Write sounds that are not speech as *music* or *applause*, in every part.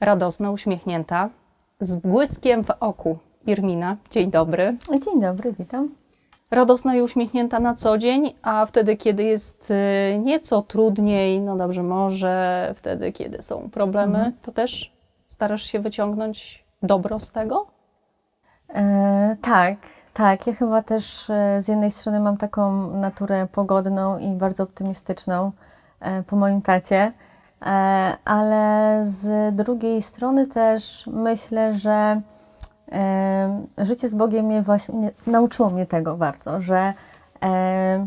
radosna, uśmiechnięta, z błyskiem w oku. Irmina, dzień dobry. Dzień dobry, witam. Radosna i uśmiechnięta na co dzień, a wtedy, kiedy jest y, nieco trudniej, no dobrze, może wtedy, kiedy są problemy, to też starasz się wyciągnąć dobro z tego? E, tak, tak. Ja chyba też e, z jednej strony mam taką naturę pogodną i bardzo optymistyczną e, po moim tacie, ale z drugiej strony też myślę, że e, życie z Bogiem mnie właśnie nauczyło mnie tego bardzo, że, e,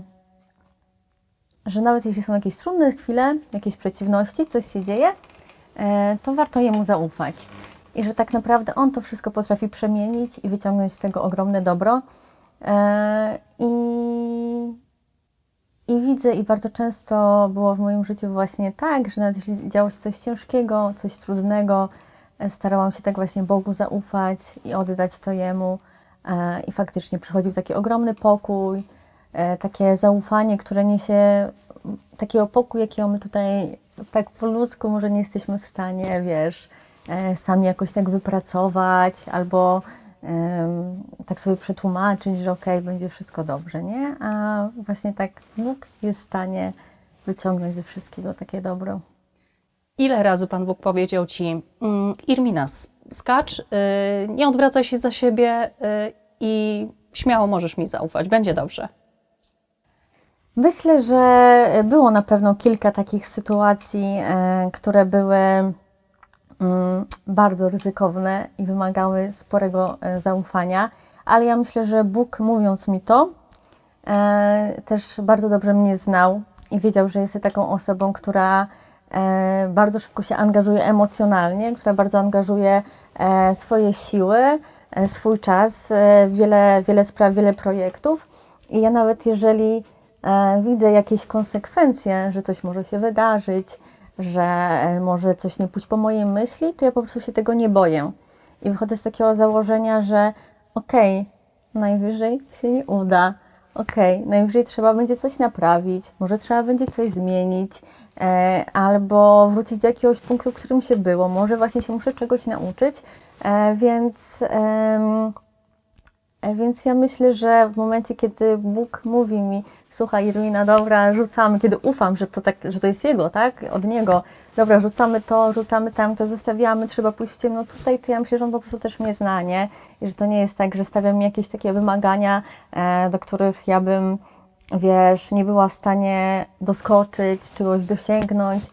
że nawet jeśli są jakieś trudne chwile, jakieś przeciwności, coś się dzieje, e, to warto Jemu zaufać. I że tak naprawdę On to wszystko potrafi przemienić i wyciągnąć z tego ogromne dobro. E, I, I widzę, i bardzo często było w moim życiu właśnie tak, że nawet jeśli działo się coś ciężkiego, coś trudnego, e, starałam się tak właśnie Bogu zaufać i oddać to Jemu. E, I faktycznie przychodził taki ogromny pokój, e, takie zaufanie, które niesie takiego pokój, jakiego my tutaj tak po ludzku może nie jesteśmy w stanie, wiesz, sami jakoś tak wypracować albo tak sobie przetłumaczyć, że okej, będzie wszystko dobrze, nie? A właśnie tak Bóg jest w stanie wyciągnąć ze wszystkiego takie dobro. Ile razy Pan Bóg powiedział Ci, mm, Irmina, s- skacz, y, nie odwracaj się za siebie y, i śmiało możesz mi zaufać, będzie dobrze. Myślę, że było na pewno kilka takich sytuacji, e, które były bardzo ryzykowne i wymagały sporego e, zaufania, ale ja myślę, że Bóg mówiąc mi to, e, też bardzo dobrze mnie znał i wiedział, że jestem taką osobą, która e, bardzo szybko się angażuje emocjonalnie, która bardzo angażuje swoje siły, swój czas, wiele, wiele spraw, wiele projektów. I ja nawet jeżeli widzę jakieś konsekwencje, że coś może się wydarzyć, że e, może coś nie pójść po mojej myśli, to ja po prostu się tego nie boję. I wychodzę z takiego założenia, że okej, najwyżej się nie uda, okej, najwyżej trzeba będzie coś naprawić, może trzeba będzie coś zmienić, e, albo wrócić do jakiegoś punktu, w którym się było, może właśnie się muszę czegoś nauczyć, e, więc... E, Więc ja myślę, że w momencie, kiedy Bóg mówi mi, słuchaj, Irwina, dobra, rzucamy, kiedy ufam, że to, tak, że to jest Jego, tak, od Niego, dobra, rzucamy to, rzucamy tamto, zostawiamy, trzeba pójść w ciemno. Tutaj, to ja myślę, że On po prostu też mnie zna, nie? I że to nie jest tak, że stawiam mi jakieś takie wymagania, e, do których ja bym, wiesz, nie była w stanie doskoczyć, czegoś dosięgnąć, E,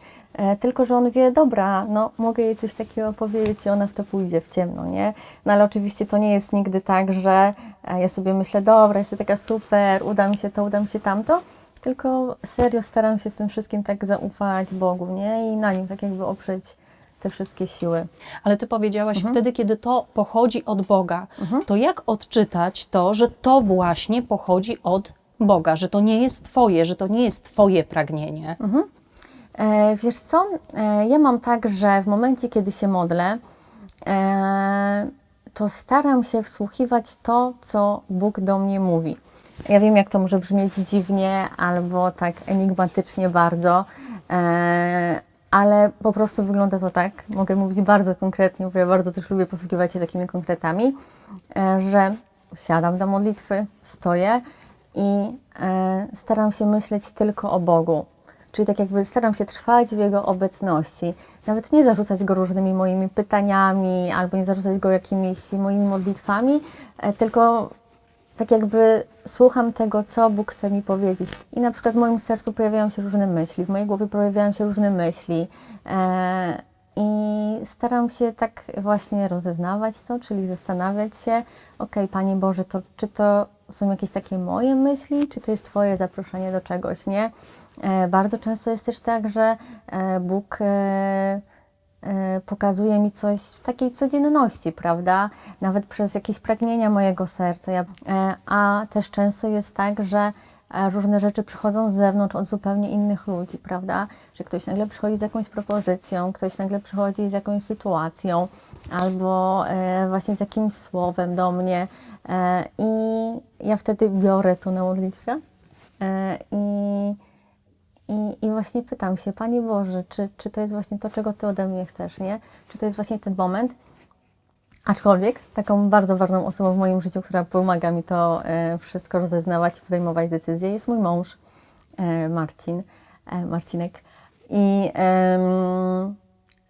Tylko, że on wie, dobra, no mogę jej coś takiego powiedzieć i ona w to pójdzie w ciemno, nie? No ale oczywiście to nie jest nigdy tak, że e, ja sobie myślę, dobra, jestem taka super, uda mi się to, uda mi się tamto, tylko serio staram się w tym wszystkim tak zaufać Bogu, nie? I na nim tak jakby oprzeć te wszystkie siły. Ale Ty powiedziałaś, wtedy, kiedy to pochodzi od Boga, to jak odczytać to, że to właśnie pochodzi od Boga, że to nie jest Twoje, że to nie jest Twoje pragnienie? E, wiesz co, e, ja mam tak, że w momencie, kiedy się modlę, e, to staram się wsłuchiwać to, co Bóg do mnie mówi. Ja wiem, jak to może brzmieć dziwnie albo tak enigmatycznie bardzo, e, ale po prostu wygląda to tak. Mogę mówić bardzo konkretnie, bo ja bardzo też lubię posługiwać się takimi konkretami, e, że siadam do modlitwy, stoję i e, staram się myśleć tylko o Bogu. Czyli tak jakby staram się trwać w Jego obecności. Nawet nie zarzucać Go różnymi moimi pytaniami, albo nie zarzucać Go jakimiś moimi modlitwami, e, tylko tak jakby słucham tego, co Bóg chce mi powiedzieć. I na przykład w moim sercu pojawiają się różne myśli, w mojej głowie pojawiają się różne myśli. E, I staram się tak właśnie rozeznawać to, czyli zastanawiać się, okej, Panie Boże, to czy to są jakieś takie moje myśli, czy to jest Twoje zaproszenie do czegoś, nie? E, Bardzo często jest też tak, że e, Bóg e, pokazuje mi coś w takiej codzienności, prawda? Nawet przez jakieś pragnienia mojego serca. A też często jest tak, że różne rzeczy przychodzą z zewnątrz od zupełnie innych ludzi, prawda? Że ktoś nagle przychodzi z jakąś propozycją, ktoś nagle przychodzi z jakąś sytuacją, albo właśnie z jakimś słowem do mnie i ja wtedy biorę to na modlitwę i I, I właśnie pytam się, Panie Boże, czy, czy to jest właśnie to, czego Ty ode mnie chcesz, nie? Czy to jest właśnie ten moment? Aczkolwiek taką bardzo ważną osobą w moim życiu, która pomaga mi to e, wszystko rozeznawać i podejmować decyzje, jest mój mąż, e, Marcin, e, Marcinek. I em,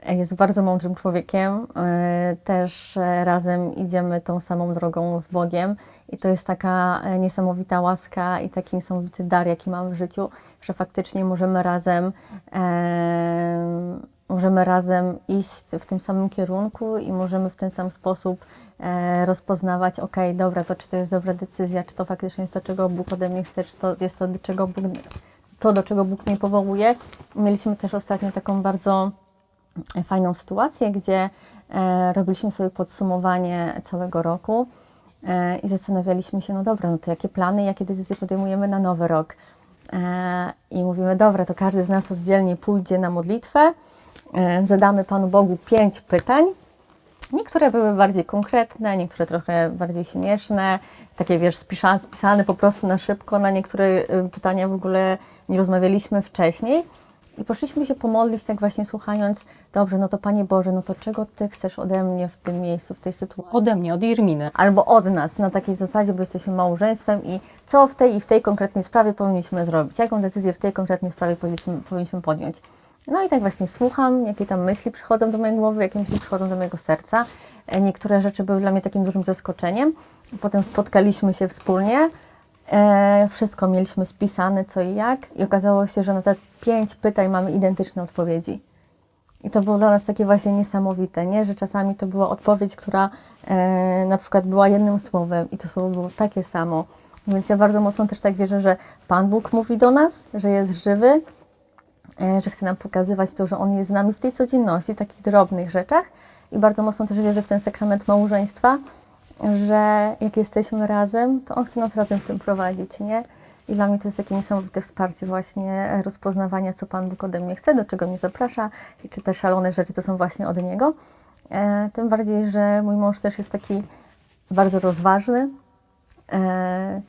jest bardzo mądrym człowiekiem. E, też e, razem idziemy tą samą drogą z Bogiem. I to jest taka e, niesamowita łaska i taki niesamowity dar, jaki mam w życiu, że faktycznie możemy razem em, możemy razem iść w tym samym kierunku i możemy w ten sam sposób e, rozpoznawać, ok, dobra, to czy to jest dobra decyzja, czy to faktycznie jest to, czego Bóg ode mnie chce, czy to jest to, do czego Bóg, to, do czego Bóg mnie powołuje. Mieliśmy też ostatnio taką bardzo fajną sytuację, gdzie e, robiliśmy sobie podsumowanie całego roku e, i zastanawialiśmy się, no dobra, no to jakie plany, jakie decyzje podejmujemy na nowy rok. E, I mówimy, dobra, to każdy z nas oddzielnie pójdzie na modlitwę, zadamy Panu Bogu pięć pytań. Niektóre były bardziej konkretne, niektóre trochę bardziej śmieszne, takie wiesz, spisane po prostu na szybko. Na niektóre y, pytania w ogóle nie rozmawialiśmy wcześniej. I poszliśmy się pomodlić, tak właśnie słuchając, dobrze, no to Panie Boże, no to czego Ty chcesz ode mnie w tym miejscu, w tej sytuacji? Ode mnie, od Irminy. albo od nas na takiej zasadzie, bo jesteśmy małżeństwem i co w tej i w tej konkretnej sprawie powinniśmy zrobić, jaką decyzję w tej konkretnej sprawie powinniśmy, powinniśmy podjąć. No i tak właśnie słucham, jakie tam myśli przychodzą do mojej głowy, jakie myśli przychodzą do mojego serca. E, Niektóre rzeczy były dla mnie takim dużym zaskoczeniem. Potem spotkaliśmy się wspólnie, e, wszystko mieliśmy spisane co i jak i okazało się, że na te pięć pytań mamy identyczne odpowiedzi. I to było dla nas takie właśnie niesamowite, nie? że czasami to była odpowiedź, która e, na przykład była jednym słowem i to słowo było takie samo. Więc ja bardzo mocno też tak wierzę, że Pan Bóg mówi do nas, że jest żywy, e, że chce nam pokazywać to, że On jest z nami w tej codzienności, w takich drobnych rzeczach. I bardzo mocno też wierzę w ten sakrament małżeństwa, że jak jesteśmy razem, to On chce nas razem w tym prowadzić, nie? I dla mnie to jest takie niesamowite wsparcie właśnie rozpoznawania, co Pan Bóg ode mnie chce, do czego mnie zaprasza i czy te szalone rzeczy to są właśnie od Niego. E, tym bardziej, że mój mąż też jest taki bardzo rozważny, e,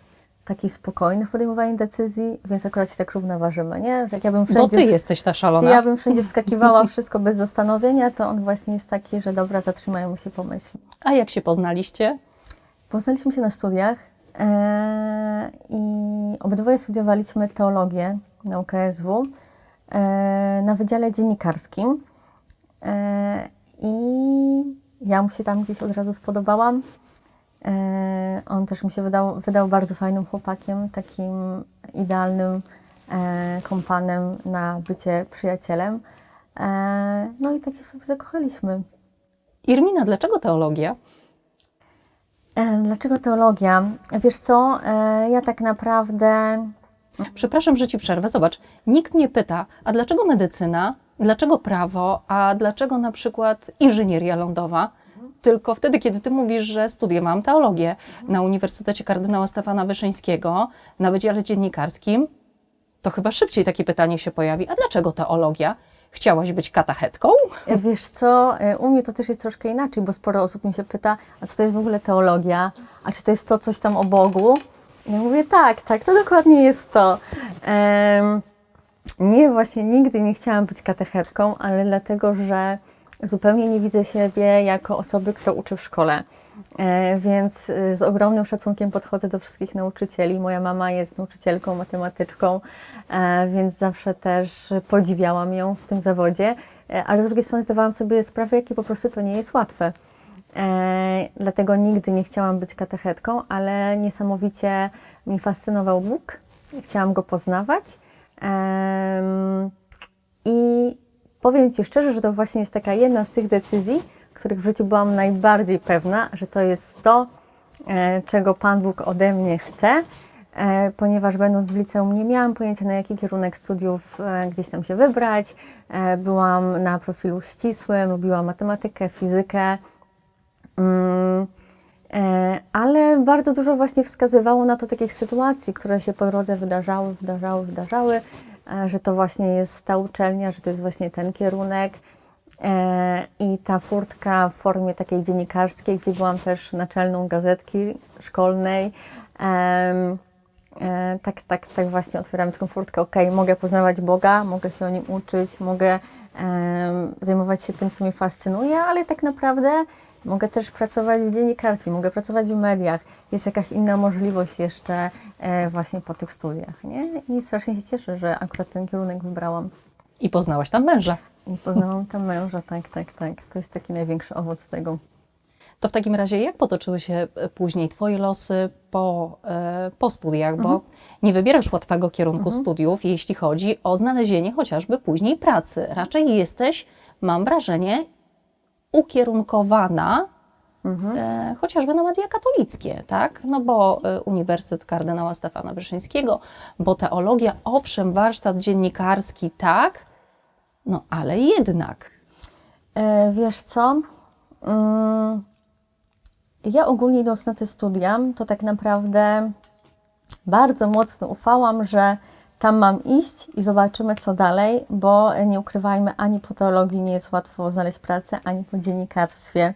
taki spokojny w podejmowaniu decyzji, więc akurat się tak równoważymy, nie? Jak ja bym Bo wszędzie, ty jesteś ta szalona. ja bym wszędzie wskakiwała *laughs* wszystko bez zastanowienia, to on właśnie jest taki, że dobra, zatrzymajmy się, pomyślmy. A jak się poznaliście? Poznaliśmy się na studiach e, i obydwoje studiowaliśmy teologię na UKSW e, na Wydziale Dziennikarskim. E, I ja mu się tam gdzieś od razu spodobałam. E, on też mi się wydał, wydał bardzo fajnym chłopakiem, takim idealnym e, kompanem na bycie przyjacielem. E, no i tak się sobie zakochaliśmy. Irmina, dlaczego teologia? Dlaczego teologia? Wiesz co, ja tak naprawdę Przepraszam, że ci przerwę. Zobacz, nikt nie pyta, a dlaczego medycyna, dlaczego prawo, a dlaczego na przykład inżynieria lądowa? Tylko wtedy, kiedy ty mówisz, że studiowałam teologię na Uniwersytecie Kardynała Stefana Wyszyńskiego, na Wydziale Dziennikarskim, to chyba szybciej takie pytanie się pojawi. A dlaczego teologia? Chciałaś być katachetką? E, Wiesz co, e, u mnie to też jest troszkę inaczej, bo sporo osób mi się pyta, a co to jest w ogóle teologia? A czy to jest to coś tam o Bogu? Ja mówię, tak, tak, to dokładnie jest to. Em, nie, właśnie nigdy nie chciałam być katechetką, ale dlatego, że zupełnie nie widzę siebie jako osoby, która uczy w szkole. E, więc y, z ogromnym szacunkiem podchodzę do wszystkich nauczycieli. Moja mama jest nauczycielką, matematyczką, e, więc zawsze też podziwiałam ją w tym zawodzie, e, ale z drugiej strony zdawałam sobie sprawę, jakie po prostu to nie jest łatwe. Dlatego nigdy nie chciałam być katechetką, ale niesamowicie mi fascynował Bóg. Chciałam go poznawać. I powiem Ci szczerze, że to właśnie jest taka jedna z tych decyzji, których w życiu byłam najbardziej pewna, że to jest to, e, czego Pan Bóg ode mnie chce, e, ponieważ będąc w liceum nie miałam pojęcia, na jaki kierunek studiów e, gdzieś tam się wybrać. Byłam na profilu ścisłym, lubiłam matematykę, fizykę. Mm, Ale bardzo dużo właśnie wskazywało na to takich sytuacji, które się po drodze wydarzały, wydarzały, wydarzały, że to właśnie jest ta uczelnia, że to jest właśnie ten kierunek. E, I ta furtka w formie takiej dziennikarskiej, gdzie byłam też naczelną gazetki szkolnej, e, tak, tak, tak właśnie otwieramy taką furtkę, ok, mogę poznawać Boga, mogę się o Nim uczyć, mogę zajmować się tym, co mnie fascynuje, ale tak naprawdę mogę też pracować w dziennikarstwie, mogę pracować w mediach. Jest jakaś inna możliwość jeszcze e, właśnie po tych studiach, nie? I strasznie się cieszę, że akurat ten kierunek wybrałam. I poznałaś tam męża. I poznałam tam męża, tak, tak, tak. To jest taki największy owoc tego. To w takim razie jak potoczyły się e, później Twoje losy po, e, po studiach? Bo nie wybierasz łatwego kierunku studiów, jeśli chodzi o znalezienie chociażby później pracy. Raczej jesteś, mam wrażenie, ukierunkowana e, chociażby na media katolickie, tak? No bo e, Uniwersytet Kardynała Stefana Wyszyńskiego, bo teologia, owszem, warsztat dziennikarski, tak, no ale jednak. E, wiesz co? Mm, ja ogólnie idąc na te studia, to tak naprawdę bardzo mocno ufałam, że tam mam iść i zobaczymy co dalej, bo e, nie ukrywajmy, ani po teologii nie jest łatwo znaleźć pracę, ani po dziennikarstwie.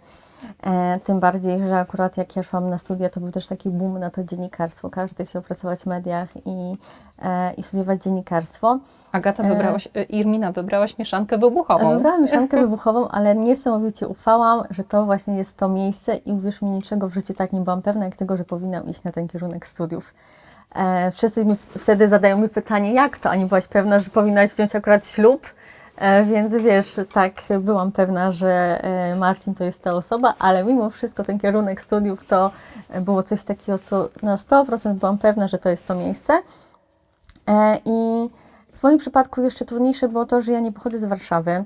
E, tym bardziej, że akurat jak ja szłam na studia, to był też taki boom na to dziennikarstwo. Każdy chciał pracować w mediach i, e, i studiować dziennikarstwo. Agata wybrałaś, e, Irmina, wybrałaś mieszankę wybuchową. Wybrałam *laughs* mieszankę wybuchową, ale niesamowicie ufałam, że to właśnie jest to miejsce i uwierz mi, niczego w życiu tak nie byłam pewna, jak tego, że powinnam iść na ten kierunek studiów. E, wszyscy mi wtedy zadają mi pytanie, jak to? A nie byłaś pewna, że powinnaś wziąć akurat ślub? E, więc wiesz, tak, byłam pewna, że e, Marcin to jest ta osoba, ale mimo wszystko ten kierunek studiów to e, było coś takiego, co na 100% byłam pewna, że to jest to miejsce. E, I w moim przypadku jeszcze trudniejsze było to, że ja nie pochodzę z Warszawy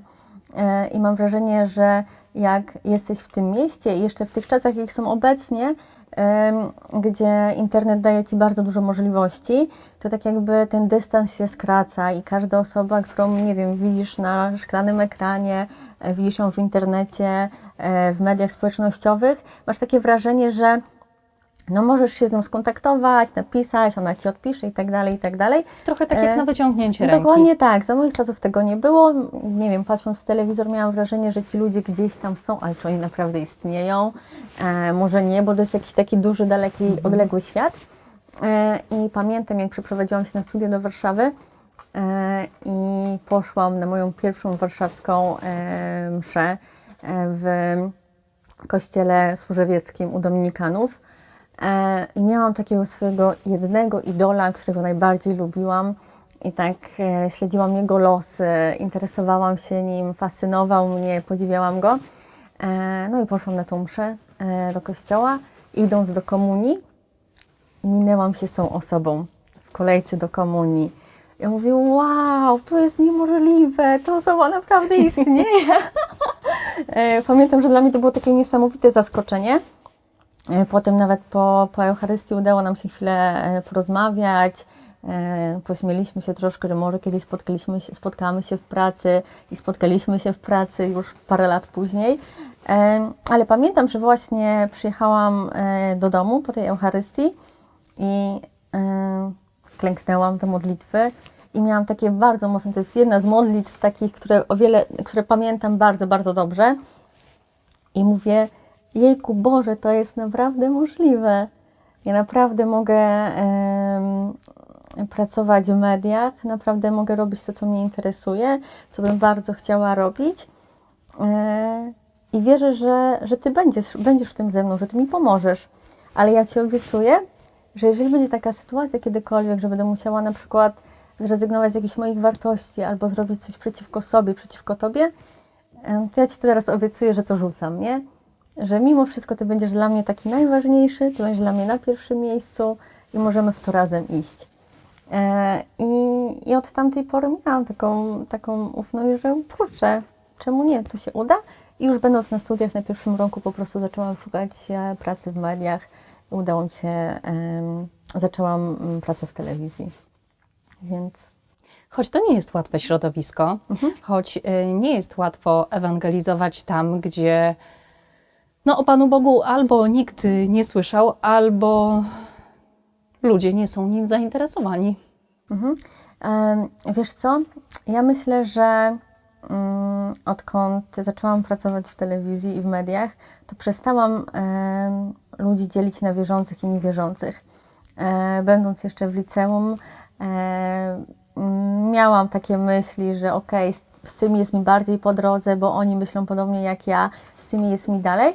e, i mam wrażenie, że jak jesteś w tym mieście i jeszcze w tych czasach, jak są obecnie, gdzie internet daje Ci bardzo dużo możliwości, to tak jakby ten dystans się skraca i każda osoba, którą, nie wiem, widzisz na szklanym ekranie, e, widzisz ją w internecie, e, w mediach społecznościowych, masz takie wrażenie, że no możesz się z nią skontaktować, napisać, ona Ci odpisze i tak dalej, i tak dalej. Trochę tak jak E, na wyciągnięcie ręki. Dokładnie tak, za moich czasów tego nie było. Nie wiem, patrząc w telewizor miałam wrażenie, że ci ludzie gdzieś tam są, ale czy oni naprawdę istnieją? E, może nie, bo to jest jakiś taki duży, daleki, odległy świat. E, I pamiętam, jak przeprowadziłam się na studia do Warszawy e, i poszłam na moją pierwszą warszawską e, mszę e, w kościele służewieckim u Dominikanów. E, I miałam takiego swojego jednego idola, którego najbardziej lubiłam. I tak e, śledziłam jego losy, interesowałam się nim, fascynował mnie, podziwiałam go. E, no i poszłam na tą mszę do kościoła. Idąc do komunii, minęłam się z tą osobą w kolejce do komunii. Ja mówię, wow, to jest niemożliwe, ta osoba naprawdę istnieje. *laughs* Pamiętam, że dla mnie to było takie niesamowite zaskoczenie. E, Potem nawet po, po Eucharystii udało nam się chwilę e, porozmawiać. E, Pośmieliśmy się troszkę, że może kiedyś spotkaliśmy się, spotkamy się w pracy i spotkaliśmy się w pracy już parę lat później. Ale pamiętam, że właśnie przyjechałam do domu po tej Eucharystii i klęknęłam do modlitwy i miałam takie bardzo mocne, to jest jedna z modlitw takich, które o wiele, które pamiętam bardzo, bardzo dobrze. I mówię, jejku Boże, to jest naprawdę możliwe. Ja naprawdę mogę em, pracować w mediach, naprawdę mogę robić to, co mnie interesuje, co bym bardzo chciała robić. E, I wierzę, że, że Ty będziesz, będziesz w tym ze mną, że Ty mi pomożesz. Ale ja Ci obiecuję, że jeżeli będzie taka sytuacja kiedykolwiek, że będę musiała na przykład zrezygnować z jakichś moich wartości albo zrobić coś przeciwko sobie, przeciwko Tobie, to ja Ci teraz obiecuję, że to rzucam, nie? Że mimo wszystko Ty będziesz dla mnie taki najważniejszy, Ty będziesz dla mnie na pierwszym miejscu i możemy w to razem iść. E, I, I od tamtej pory miałam taką, taką ufność, że kurczę, czemu nie, to się uda. I już będąc na studiach na pierwszym roku po prostu zaczęłam szukać e, pracy w mediach. Udało mi się, zaczęłam mm, pracę w telewizji. Więc Choć to nie jest łatwe środowisko, choć y, nie jest łatwo ewangelizować tam, gdzie no, o Panu Bogu albo nikt y, nie słyszał, albo ludzie nie są nim zainteresowani. Em, Wiesz co? Ja myślę, że mm, odkąd zaczęłam pracować w telewizji i w mediach, to przestałam em, ludzi dzielić na wierzących i niewierzących. e, będąc jeszcze w liceum, e, miałam takie myśli, że okej, z, z tymi jest mi bardziej po drodze, bo oni myślą podobnie jak ja, z tymi jest mi dalej,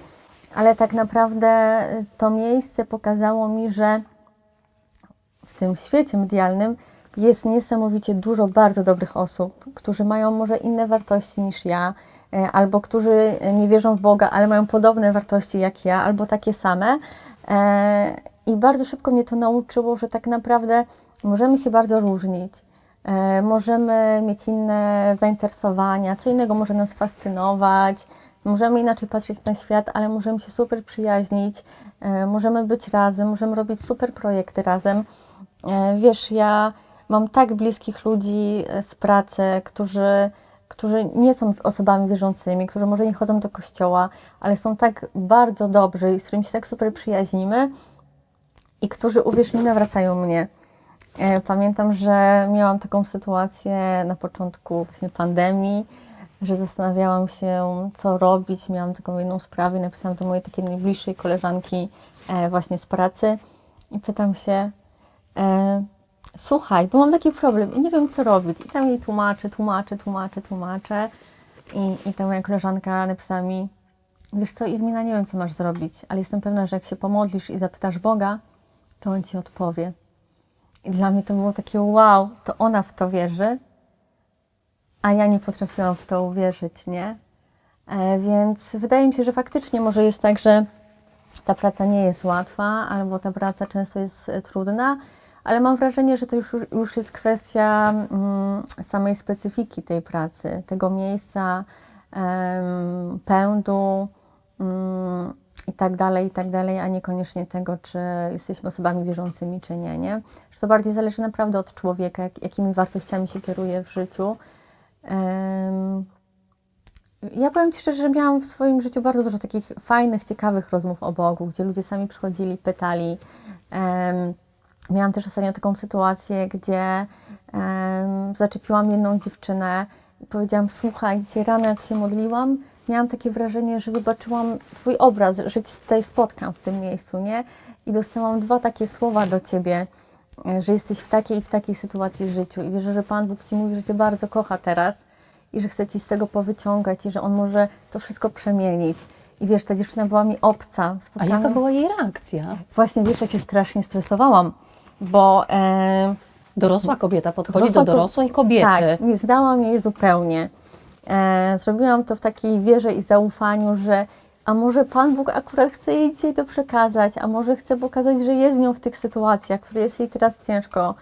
ale tak naprawdę to miejsce pokazało mi, że w tym świecie medialnym jest niesamowicie dużo bardzo dobrych osób, którzy mają może inne wartości niż ja, e, albo którzy nie wierzą w Boga, ale mają podobne wartości jak ja, albo takie same. I bardzo szybko mnie to nauczyło, że tak naprawdę możemy się bardzo różnić. Możemy mieć inne zainteresowania, co innego może nas fascynować, możemy inaczej patrzeć na świat, ale możemy się super przyjaźnić, e, możemy być razem, możemy robić super projekty razem. E, Wiesz, ja mam tak bliskich ludzi e, z pracy, którzy, którzy nie są osobami wierzącymi, którzy może nie chodzą do kościoła, ale są tak bardzo dobrzy i z którymi się tak super przyjaźnimy i którzy, uwierz mi, nawracają mnie. Pamiętam, że miałam taką sytuację na początku właśnie pandemii, że zastanawiałam się, co robić. Miałam taką jedną sprawę i napisałam do mojej takiej najbliższej koleżanki e, właśnie z pracy i pytam się, e, słuchaj, bo mam taki problem i nie wiem, co robić. I tam jej tłumaczę, tłumaczę, tłumaczę, tłumaczę. I, i ta moja koleżanka napisała mi, wiesz co, Irmina, nie wiem, co masz zrobić, ale jestem pewna, że jak się pomodlisz i zapytasz Boga, to On Ci odpowie. I dla mnie to było takie wow, to ona w to wierzy, a ja nie potrafiłam w to uwierzyć, nie? E, więc wydaje mi się, że faktycznie może jest tak, że ta praca nie jest łatwa, albo ta praca często jest e, trudna, ale mam wrażenie, że to już, już jest kwestia mm, samej specyfiki tej pracy, tego miejsca, pędu mm, i tak dalej, i tak dalej, a niekoniecznie tego, czy jesteśmy osobami wierzącymi, czy nie, nie? Że to bardziej zależy naprawdę od człowieka, jak, jakimi wartościami się kieruje w życiu. Ja powiem Ci szczerze, że miałam w swoim życiu bardzo dużo takich fajnych, ciekawych rozmów o Bogu, gdzie ludzie sami przychodzili, pytali. Miałam też ostatnio taką sytuację, gdzie zaczepiłam jedną dziewczynę i powiedziałam: Słuchaj, dzisiaj rano, jak się modliłam, miałam takie wrażenie, że zobaczyłam Twój obraz, że Cię tutaj spotkam w tym miejscu, nie? I dostałam dwa takie słowa do Ciebie, że jesteś w takiej i w takiej sytuacji w życiu. I wierzę, że Pan Bóg Ci mówi, że Cię bardzo kocha teraz i że chce Ci z tego powyciągać i że On może to wszystko przemienić. I wiesz, ta dziewczyna była mi obca. A Spotkałam... jaka była jej reakcja? Właśnie, wiesz, ja się strasznie stresowałam, bo... E, Dorosła kobieta podchodzi Dorosła do dorosłej kobiety. Tak, nie zdałam jej zupełnie. E, zrobiłam to w takiej wierze i zaufaniu, że a może Pan Bóg akurat chce jej dzisiaj to przekazać, a może chce pokazać, że jest z nią w tych sytuacjach, które jest jej teraz ciężko.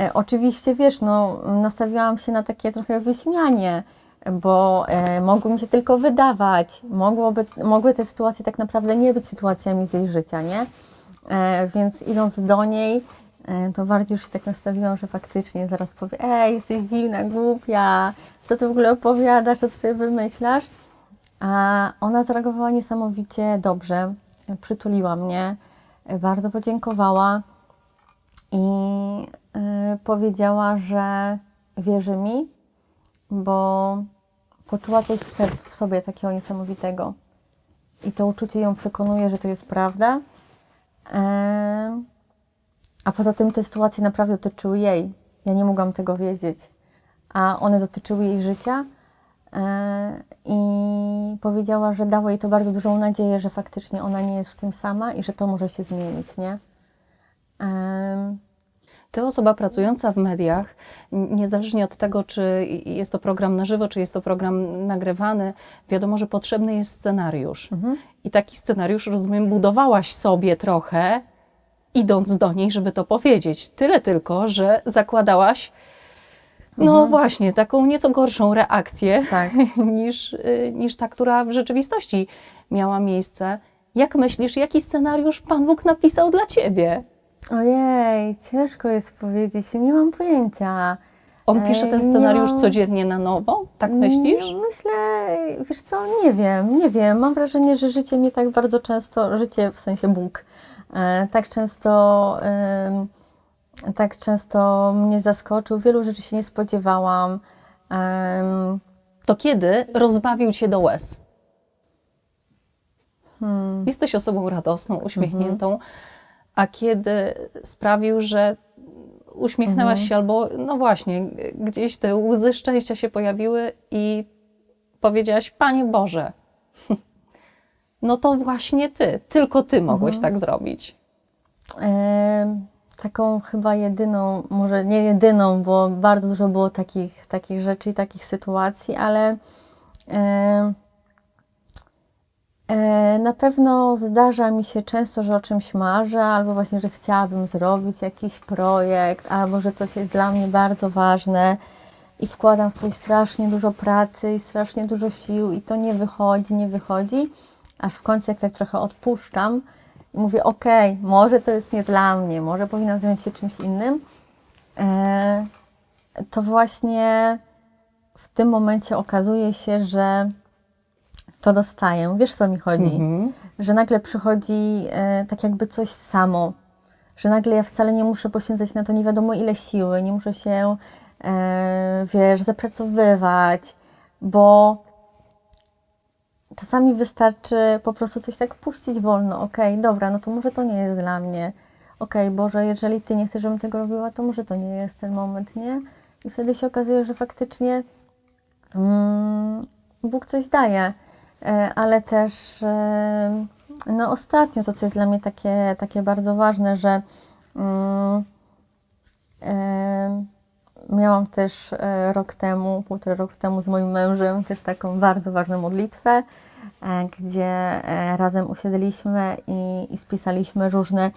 E, oczywiście, wiesz, no, nastawiałam się na takie trochę wyśmianie, bo e, mogło mi się tylko wydawać, mogłoby, mogły te sytuacje tak naprawdę nie być sytuacjami z jej życia, nie? E, więc idąc do niej, e, to bardziej już się tak nastawiłam, że faktycznie zaraz powie, ej, jesteś dziwna, głupia, co ty w ogóle opowiadasz, co ty sobie wymyślasz? A ona zareagowała niesamowicie dobrze, e, przytuliła mnie, e, bardzo podziękowała i e, powiedziała, że wierzy mi, bo poczuła coś w sercu, w sobie takiego niesamowitego. I to uczucie ją przekonuje, że to jest prawda. Em, A poza tym te sytuacje naprawdę dotyczyły jej. Ja nie mogłam tego wiedzieć. A one dotyczyły jej życia. I powiedziała, że dało jej to bardzo dużą nadzieję, że faktycznie ona nie jest w tym sama i że to może się zmienić, nie? Ty, osoba pracująca w mediach, niezależnie od tego, czy jest to program na żywo, czy jest to program nagrywany, wiadomo, że potrzebny jest scenariusz. I taki scenariusz, rozumiem, budowałaś sobie trochę, idąc do niej, żeby to powiedzieć. Tyle tylko, że zakładałaś, no właśnie, taką nieco gorszą reakcję tak. *laughs* niż, y, niż ta, która w rzeczywistości miała miejsce. Jak myślisz, jaki scenariusz Pan Bóg napisał dla ciebie? Ojej, ciężko jest powiedzieć, nie mam pojęcia. On pisze ten scenariusz mam- codziennie na nowo? Tak myślisz? Nie, myślę, wiesz co, nie wiem, nie wiem. Mam wrażenie, że życie mnie tak bardzo często, życie w sensie Bóg, e, tak często, em, tak często mnie zaskoczył. Wielu rzeczy się nie spodziewałam. Em, To kiedy rozbawił cię do łez? hmm, Jesteś osobą radosną, uśmiechniętą, a kiedy sprawił, że uśmiechnęłaś Mhm. się albo, no właśnie, gdzieś te łzy szczęścia się pojawiły i powiedziałaś, Panie Boże, *laughs* no to właśnie Ty, tylko Ty mogłeś Mhm. tak zrobić. E, taką chyba jedyną, może nie jedyną, bo bardzo dużo było takich, takich rzeczy i takich sytuacji, ale e, e, na pewno zdarza mi się często, że o czymś marzę, albo właśnie, że chciałabym zrobić jakiś projekt, albo że coś jest dla mnie bardzo ważne i wkładam w to strasznie dużo pracy i strasznie dużo sił i to nie wychodzi, nie wychodzi, aż w końcu jak tak trochę odpuszczam mówię, okej, może to jest nie dla mnie, może powinnam zająć się czymś innym, e, to właśnie w tym momencie okazuje się, że to dostaję. Wiesz, co mi chodzi? Mhm. Że nagle przychodzi e, tak jakby coś samo. Że nagle ja wcale nie muszę poświęcać na to nie wiadomo ile siły, nie muszę się, e, wiesz, zapracowywać, bo czasami wystarczy po prostu coś tak puścić wolno. Okej, dobra, no to może to nie jest dla mnie. Okej, Boże, jeżeli Ty nie chcesz, żebym tego robiła, to może to nie jest ten moment, nie? I wtedy się okazuje, że faktycznie mm, Bóg coś daje. E, ale też e, no ostatnio to, co jest dla mnie takie, takie bardzo ważne, że mm, e, miałam też e, rok temu, półtora roku temu z moim mężem też taką bardzo ważną modlitwę, e, gdzie e, razem usiedliśmy i, i spisaliśmy różne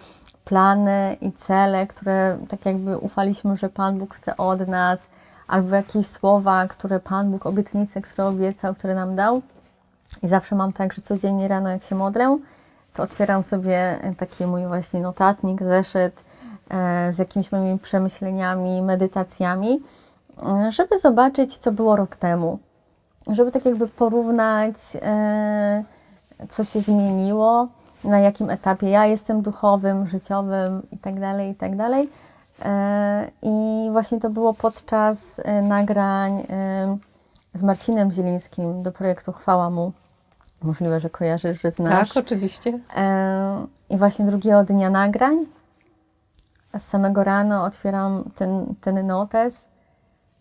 plany i cele, które tak jakby ufaliśmy, że Pan Bóg chce od nas, albo jakieś słowa, które Pan Bóg, obietnice, które obiecał, które nam dał. I zawsze mam tak, że codziennie rano, jak się modlę, to otwieram sobie taki mój właśnie notatnik, zeszyt z jakimiś moimi przemyśleniami, medytacjami, e, żeby zobaczyć, co było rok temu. Żeby tak jakby porównać, e, co się zmieniło, na jakim etapie ja jestem duchowym, życiowym i tak dalej, i tak. E, I właśnie to było podczas e, nagrań e, z Marcinem Zielińskim do projektu Chwała Mu. Możliwe, że kojarzysz, że znasz. Tak, oczywiście. E, I właśnie drugiego dnia nagrań, z samego rana otwieram ten, ten notes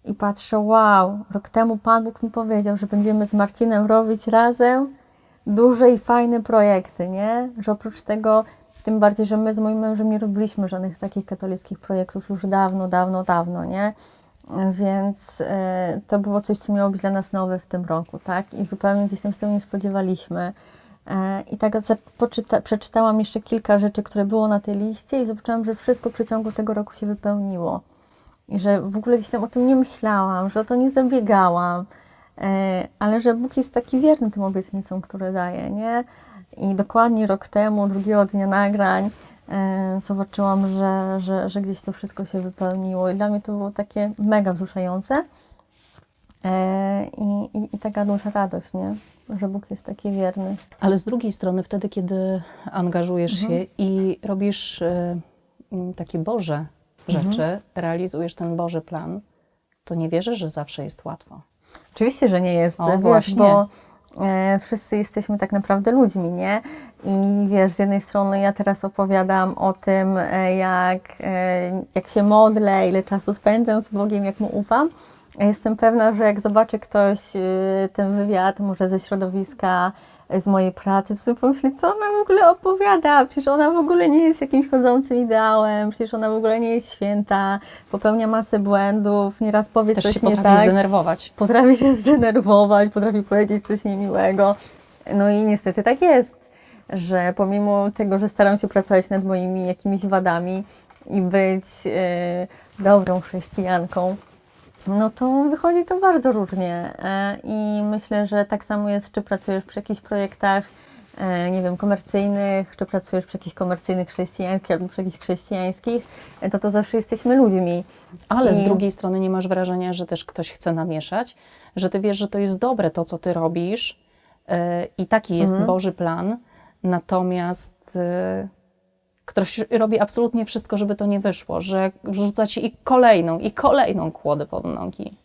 i patrzę, wow, rok temu Pan Bóg mi powiedział, że będziemy z Marcinem robić razem duże i fajne projekty, nie? Że oprócz tego, tym bardziej, że my z moim mężem nie robiliśmy żadnych takich katolickich projektów już dawno, dawno, dawno, nie? Więc e, to było coś, co miało być dla nas nowe w tym roku, tak? I zupełnie gdzieś tam się tego nie spodziewaliśmy. E, I tak poczyta, przeczytałam jeszcze kilka rzeczy, które było na tej liście i zobaczyłam, że wszystko w przeciągu tego roku się wypełniło. I że w ogóle gdzieś tam o tym nie myślałam, że o to nie zabiegałam, e, ale że Bóg jest taki wierny tym obietnicom, które daje, nie? I dokładnie rok temu, drugiego dnia nagrań, e, zobaczyłam, że, że, że gdzieś to wszystko się wypełniło. I dla mnie to było takie mega wzruszające. I, i, I taka duża radość, nie? Że Bóg jest taki wierny. Ale z drugiej strony, wtedy, kiedy angażujesz Mhm. się i robisz y, takie Boże Mhm. rzeczy, realizujesz ten Boży plan, to nie wierzę, że zawsze jest łatwo. Oczywiście, że nie jest, O, wiesz, właśnie. bo e, wszyscy jesteśmy tak naprawdę ludźmi, nie? I wiesz, z jednej strony ja teraz opowiadam o tym, e, jak, e, jak się modlę, ile czasu spędzam z Bogiem, jak mu ufam. Jestem pewna, że jak zobaczy ktoś e, ten wywiad, może ze środowiska, e, z mojej pracy, to sobie pomyśli, co ona w ogóle opowiada? Przecież ona w ogóle nie jest jakimś chodzącym ideałem, przecież ona w ogóle nie jest święta, popełnia masę błędów, nieraz powie Też coś się nie potrafi tak zdenerwować. potrafi się *laughs* zdenerwować, potrafi powiedzieć coś niemiłego. No i niestety tak jest, że pomimo tego, że staram się pracować nad moimi jakimiś wadami i być e, dobrą chrześcijanką, no to wychodzi to bardzo różnie. E, I myślę, że tak samo jest, czy pracujesz przy jakichś projektach, e, nie wiem, komercyjnych, czy pracujesz przy jakichś komercyjnych chrześcijańskich albo przy jakichś chrześcijańskich, e, to to zawsze jesteśmy ludźmi. Ale z I- drugiej strony nie masz wrażenia, że też ktoś chce namieszać, że ty wiesz, że to jest dobre to, co ty robisz yy, i taki jest Mhm. Boży plan, natomiast yy, ktoś robi absolutnie wszystko, żeby to nie wyszło, że wrzuca ci i kolejną, i kolejną kłodę pod nogi.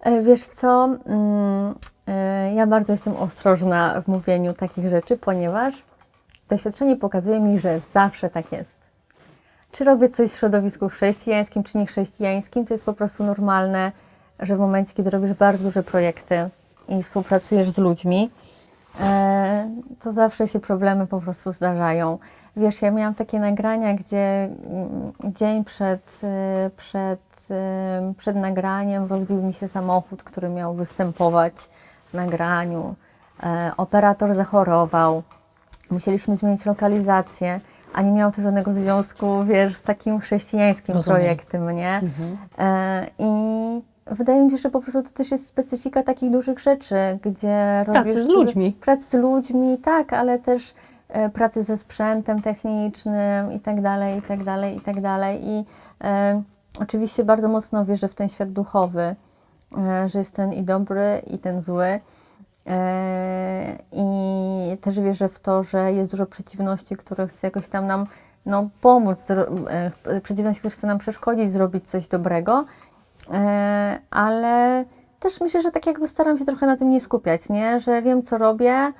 E, Wiesz co, mm, e, ja bardzo jestem ostrożna w mówieniu takich rzeczy, ponieważ doświadczenie pokazuje mi, że zawsze tak jest. czy robię coś w środowisku chrześcijańskim, czy niechrześcijańskim, to jest po prostu normalne, że w momencie, kiedy robisz bardzo duże projekty i współpracujesz z ludźmi, e, to zawsze się problemy po prostu zdarzają. Wiesz, ja miałam takie nagrania, gdzie mm, dzień przed, e, przed, e, przed nagraniem rozbił mi się samochód, który miał występować w nagraniu. E, Operator zachorował. Musieliśmy zmienić lokalizację, a nie miało to żadnego związku, wiesz, z takim chrześcijańskim Rozumiem. projektem, nie? E, I wydaje mi się, że po prostu to też jest specyfika takich dużych rzeczy, gdzie Pracy robisz z duże- ludźmi. Pracy z ludźmi, tak, ale też pracy ze sprzętem technicznym i tak dalej, i e, oczywiście bardzo mocno wierzę w ten świat duchowy, e, że jest ten i dobry, i ten zły. E, I też wierzę w to, że jest dużo przeciwności, które chce jakoś tam nam no, pomóc, e, przeciwności, które chce nam przeszkodzić, zrobić coś dobrego. E, ale też myślę, że tak jakby staram się trochę na tym nie skupiać, nie? Że wiem, co robię, e,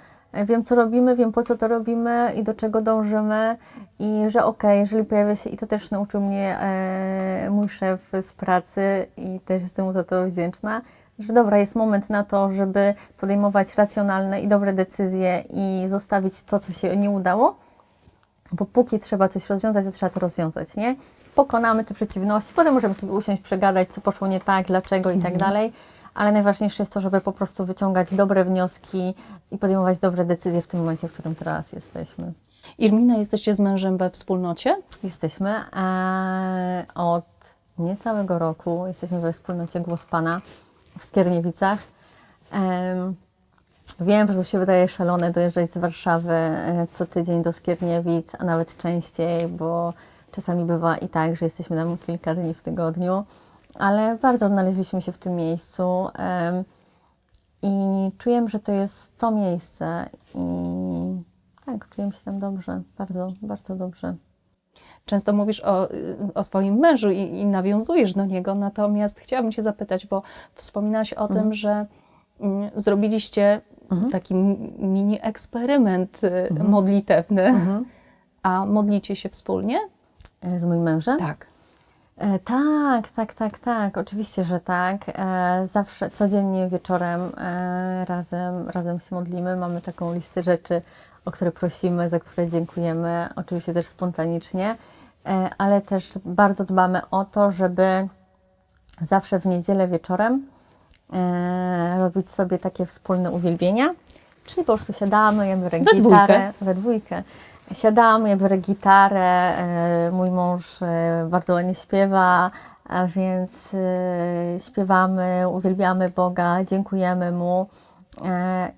wiem, co robimy, wiem, po co to robimy i do czego dążymy. I że okej, jeżeli pojawia się, i to też nauczył mnie e, mój szef z pracy i też jestem mu za to wdzięczna, że dobra, jest moment na to, żeby podejmować racjonalne i dobre decyzje i zostawić to, co się nie udało, bo póki trzeba coś rozwiązać, to trzeba to rozwiązać, nie? Pokonamy te przeciwności, potem możemy sobie usiąść, przegadać, co poszło nie tak, dlaczego i tak dalej, ale najważniejsze jest to, żeby po prostu wyciągać dobre wnioski i podejmować dobre decyzje w tym momencie, w którym teraz jesteśmy. Irmina, jesteście z mężem we wspólnocie? Jesteśmy e, od niecałego roku, jesteśmy we wspólnocie Głos Pana w Skierniewicach. Em, wiem, że to się wydaje szalone dojeżdżać z Warszawy e, co tydzień do Skierniewic, a nawet częściej, bo czasami bywa i tak, że jesteśmy tam kilka dni w tygodniu, ale bardzo odnaleźliśmy się w tym miejscu i czuję, że to jest to miejsce i tak, czuję się tam dobrze, bardzo, bardzo dobrze. Często mówisz o, o swoim mężu i, i nawiązujesz do niego, natomiast chciałabym Cię zapytać, bo wspominałaś o tym, że mm, zrobiliście taki m- mini eksperyment y, modlitewny, a modlicie się wspólnie? E, Z moim mężem? Tak. E, tak, tak, tak, tak. Oczywiście, że tak. E, zawsze, codziennie wieczorem e, razem, razem się modlimy. Mamy taką listę rzeczy, o które prosimy, za które dziękujemy. Oczywiście też spontanicznie, ale też bardzo dbamy o to, żeby zawsze w niedzielę wieczorem robić sobie takie wspólne uwielbienia. Czyli po prostu siadamy, ja biorę We dwójkę. We dwójkę. Siadamy, ja biorę gitarę, e, mój mąż e, bardzo ładnie śpiewa, więc e, śpiewamy, uwielbiamy Boga, dziękujemy Mu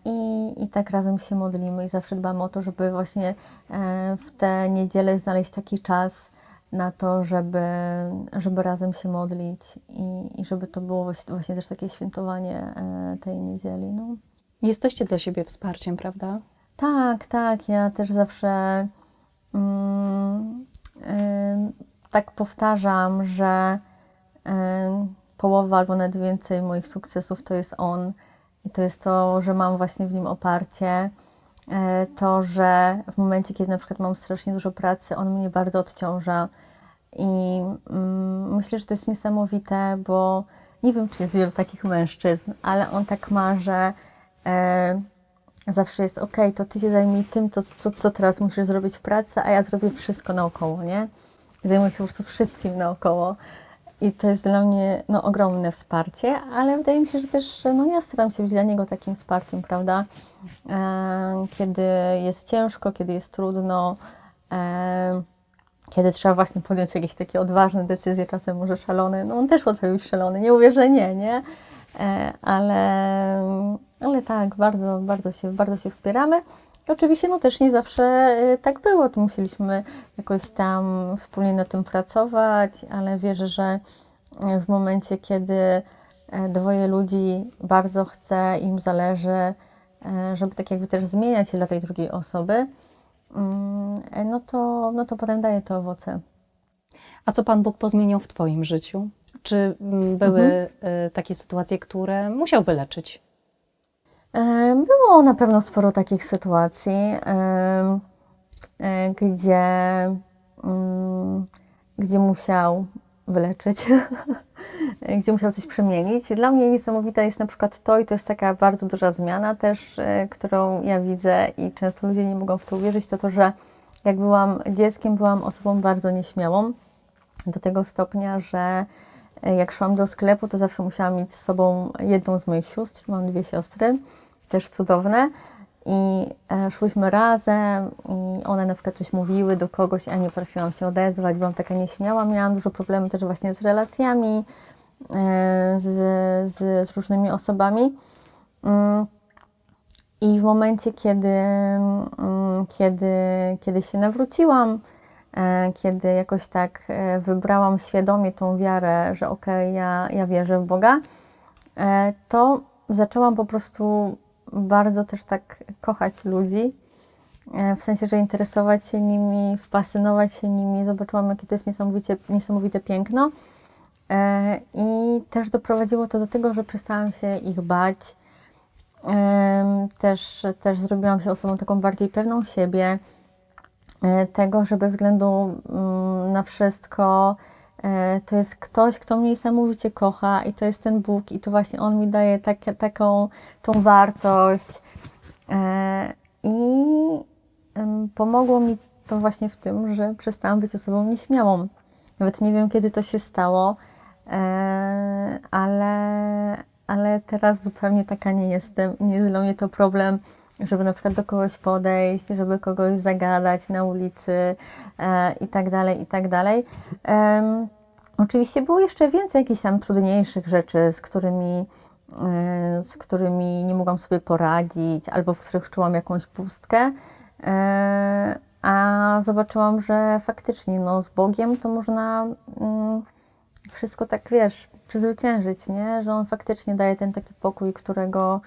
i, i tak razem się modlimy i zawsze dbamy o to, żeby właśnie w tę niedzielę znaleźć taki czas na to, żeby, żeby razem się modlić i, i żeby to było właśnie, też takie świętowanie tej niedzieli. No. Jesteście dla siebie wsparciem, prawda? Tak, tak. Ja też zawsze mm, tak powtarzam, że połowa albo nawet więcej moich sukcesów to jest on. I to jest to, że mam właśnie w nim oparcie. E, To, że w momencie, kiedy na przykład mam strasznie dużo pracy, on mnie bardzo odciąża. I mm, myślę, że to jest niesamowite, bo nie wiem, czy jest wielu takich mężczyzn, ale on tak ma, że e, zawsze jest ok, to ty się zajmij tym, to, co, co teraz musisz zrobić w pracy, a ja zrobię wszystko naokoło, nie? Zajmuję się po prostu wszystkim naokoło. I to jest dla mnie no, ogromne wsparcie, ale wydaje mi się, że też no, ja staram się być dla niego takim wsparciem, prawda? E, kiedy jest ciężko, kiedy jest trudno, e, kiedy trzeba właśnie podjąć jakieś takie odważne decyzje, czasem może szalone, no on też potrafi być szalony, nie że nie, nie? E, ale, ale tak, bardzo, bardzo, się, bardzo się wspieramy. Oczywiście no też nie zawsze e, tak było, tu musieliśmy jakoś tam wspólnie na tym pracować, ale wierzę, że w momencie, kiedy e, dwoje ludzi bardzo chce, im zależy, żeby tak jakby też zmieniać się dla tej drugiej osoby, mm, no to, no to potem daje to owoce. A co Pan Bóg pozmieniał w Twoim życiu? Czy mm, były y, takie sytuacje, które musiał wyleczyć? E, Było na pewno sporo takich sytuacji, e, gdzie mm, gdzie musiał wyleczyć, *laughs* gdzie musiał coś przemienić. Dla mnie niesamowite jest na przykład to, i to jest taka bardzo duża zmiana też, e, którą ja widzę i często ludzie nie mogą w to uwierzyć, to to, że jak byłam dzieckiem, byłam osobą bardzo nieśmiałą, do tego stopnia, że e, jak szłam do sklepu, to zawsze musiałam mieć z sobą jedną z moich sióstr, mam dwie siostry, też cudowne, i e, szłyśmy razem i one na przykład coś mówiły do kogoś, a nie potrafiłam się odezwać, byłam taka nieśmiała, miałam dużo problemów też właśnie z relacjami, e, z, z, z różnymi osobami. Mm. I w momencie, kiedy, mm, kiedy, kiedy się nawróciłam, e, kiedy jakoś tak e, wybrałam świadomie tą wiarę, że okej, ja, ja wierzę w Boga, e, to zaczęłam po prostu bardzo też tak kochać ludzi. E, W sensie, że interesować się nimi, wpasjonować się nimi, zobaczyłam, jakie to jest niesamowicie, niesamowite piękno. E, I też doprowadziło to do tego, że przestałam się ich bać. Też, też zrobiłam się osobą taką bardziej pewną siebie, e, tego, że bez względu mm, na wszystko e, to jest ktoś, kto mnie niesamowicie kocha i to jest ten Bóg i to właśnie On mi daje takie, taką tą wartość E, i pomogło mi to właśnie w tym, że przestałam być osobą nieśmiałą. Nawet nie wiem, kiedy to się stało, e, ale, ale teraz zupełnie taka nie jestem. Nie jest dla mnie to problem, żeby na przykład do kogoś podejść, żeby kogoś zagadać na ulicy e, i tak dalej, i tak dalej. Em, Oczywiście było jeszcze więcej jakichś tam trudniejszych rzeczy, z którymi, e, z którymi nie mogłam sobie poradzić, albo w których czułam jakąś pustkę. E, A zobaczyłam, że faktycznie no, z Bogiem to można mm, wszystko tak, wiesz, przezwyciężyć, nie? Że On faktycznie daje ten taki pokój, którego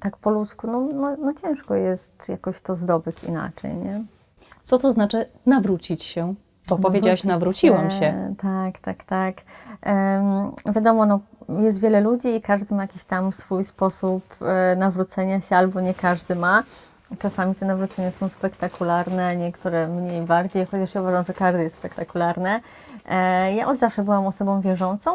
tak po ludzku, no, no, no ciężko jest jakoś to zdobyć inaczej, nie? Co to znaczy nawrócić się? Bo powiedziałaś, nawróciłam się. Tak, tak, tak. Em, wiadomo, no, jest wiele ludzi i każdy ma jakiś tam swój sposób e, nawrócenia się, albo nie każdy ma. Czasami te nawrócenia są spektakularne, niektóre mniej bardziej, chociaż ja uważam, że każdy jest spektakularne. E, ja od zawsze byłam osobą wierzącą.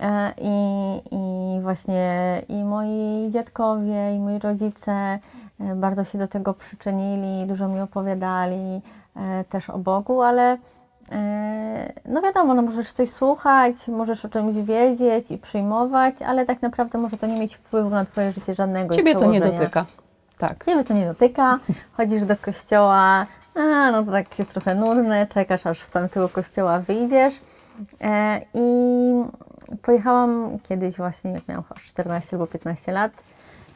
E, I, I właśnie i moi dziadkowie, i moi rodzice e, bardzo się do tego przyczynili, dużo mi opowiadali e, też o Bogu, ale no wiadomo, no możesz coś słuchać, możesz o czymś wiedzieć i przyjmować, ale tak naprawdę może to nie mieć wpływu na Twoje życie żadnego. Ciebie to nie dotyka. Tak. Ciebie to nie dotyka, chodzisz do kościoła, a no to tak jest trochę nudne, czekasz aż z tamtego kościoła wyjdziesz. I pojechałam kiedyś właśnie, jak miałam chyba 14 albo 15 lat,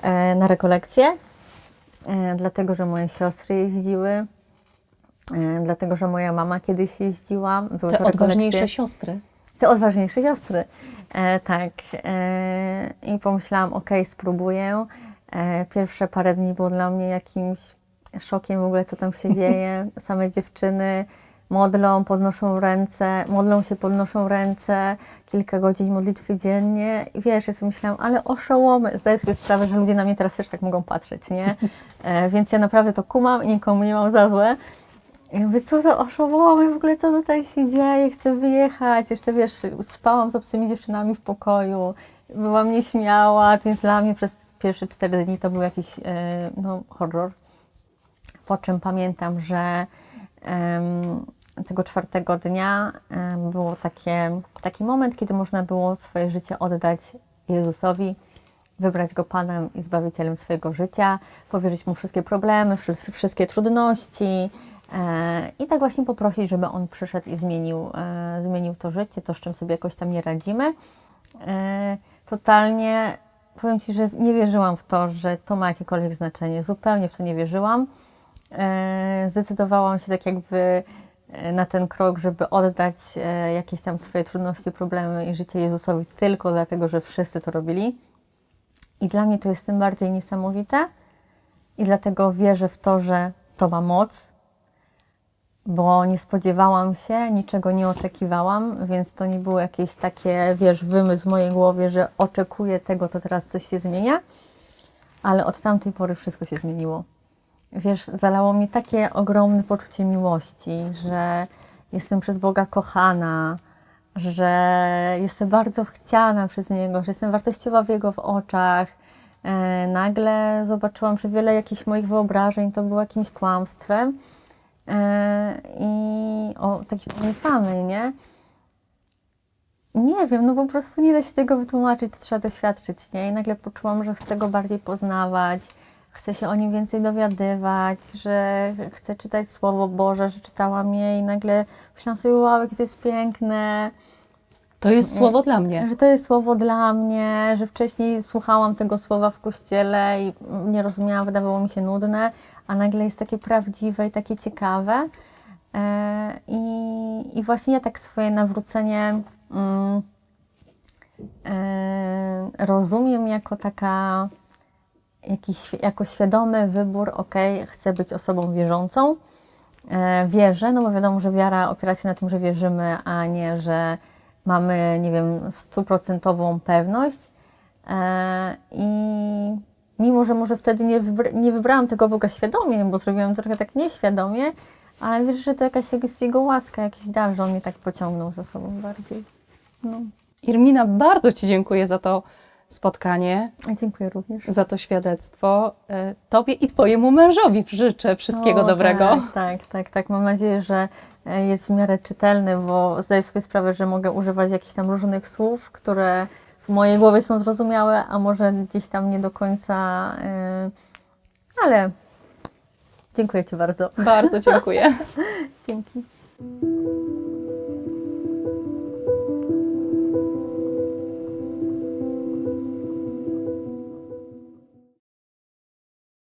e, na rekolekcje, e, dlatego że moje siostry jeździły, e, dlatego że moja mama kiedyś jeździła. Były Te to odważniejsze siostry. te odważniejsze siostry. Tak. I pomyślałam, okej, spróbuję. Pierwsze parę dni było dla mnie jakimś szokiem w ogóle, co tam się *laughs* dzieje. Same dziewczyny modlą, podnoszą ręce, modlą się, podnoszą ręce, kilka godzin modlitwy dziennie. I wiesz, ja sobie myślałam, ale oszołomy. Zdaję sobie sprawę, że ludzie na mnie teraz też tak mogą patrzeć, nie? *laughs* E, więc ja naprawdę to kumam i nikomu nie mam za złe. I mówię, co za oszołomy, w ogóle co tutaj się dzieje, chcę wyjechać. Jeszcze wiesz, spałam z obcymi dziewczynami w pokoju, byłam nieśmiała, więc dla mnie przez pierwsze cztery dni to był jakiś e, no, horror. Po czym pamiętam, że em, tego czwartego dnia było takie, taki moment, kiedy można było swoje życie oddać Jezusowi, wybrać Go Panem i Zbawicielem swojego życia, powierzyć Mu wszystkie problemy, wszys- wszystkie trudności e, i tak właśnie poprosić, żeby On przyszedł i zmienił, e, zmienił to życie, to z czym sobie jakoś tam nie radzimy. E, totalnie powiem Ci, że nie wierzyłam w to, że to ma jakiekolwiek znaczenie. Zupełnie w to nie wierzyłam. Zdecydowałam się tak jakby na ten krok, żeby oddać e, jakieś tam swoje trudności, problemy i życie Jezusowi tylko dlatego, że wszyscy to robili. I dla mnie to jest tym bardziej niesamowite i dlatego wierzę w to, że to ma moc, bo nie spodziewałam się, niczego nie oczekiwałam, więc to nie było jakieś takie, wiesz, wymysł w mojej głowie, że oczekuję tego, to teraz coś się zmienia, ale od tamtej pory wszystko się zmieniło. Wiesz, zalało mnie takie ogromne poczucie miłości, że jestem przez Boga kochana, że jestem bardzo chciana przez Niego, że jestem wartościowa w Jego w oczach. E, nagle zobaczyłam, że wiele jakichś moich wyobrażeń to było jakimś kłamstwem. E, I o takiej mnie samej, nie? Nie wiem, no po prostu nie da się tego wytłumaczyć, to trzeba doświadczyć, nie? I nagle poczułam, że chcę go bardziej poznawać, chcę się o nim więcej dowiadywać, że chcę czytać Słowo Boże, że czytałam je i nagle myślałam sobie, wow, jakie to jest piękne, To jest słowo dla mnie. że to jest słowo dla mnie, że wcześniej słuchałam tego słowa w kościele i nie rozumiałam, wydawało mi się nudne, a nagle jest takie prawdziwe i takie ciekawe. E, I, i właśnie ja tak swoje nawrócenie mm, e, rozumiem jako taka, jakiś, jako świadomy wybór, ok, chcę być osobą wierzącą, e, wierzę, no bo wiadomo, że wiara opiera się na tym, że wierzymy, a nie, że mamy, nie wiem, stuprocentową pewność. E, I mimo, że może wtedy nie, wybra- nie wybrałam tego Boga świadomie, bo zrobiłam trochę tak nieświadomie, ale wierzę, że to jakaś jest Jego łaska, jakiś dar, że On mnie tak pociągnął za sobą bardziej. No, Irmina, bardzo Ci dziękuję za to spotkanie, dziękuję również. za to świadectwo. E, Tobie i Twojemu mężowi życzę wszystkiego O, dobrego. Tak, tak, tak, tak. Mam nadzieję, że e, jest w miarę czytelny, bo zdaję sobie sprawę, że mogę używać jakichś tam różnych słów, które w mojej głowie są zrozumiałe, a może gdzieś tam nie do końca, e, ale dziękuję Ci bardzo. Bardzo dziękuję. *laughs* Dzięki.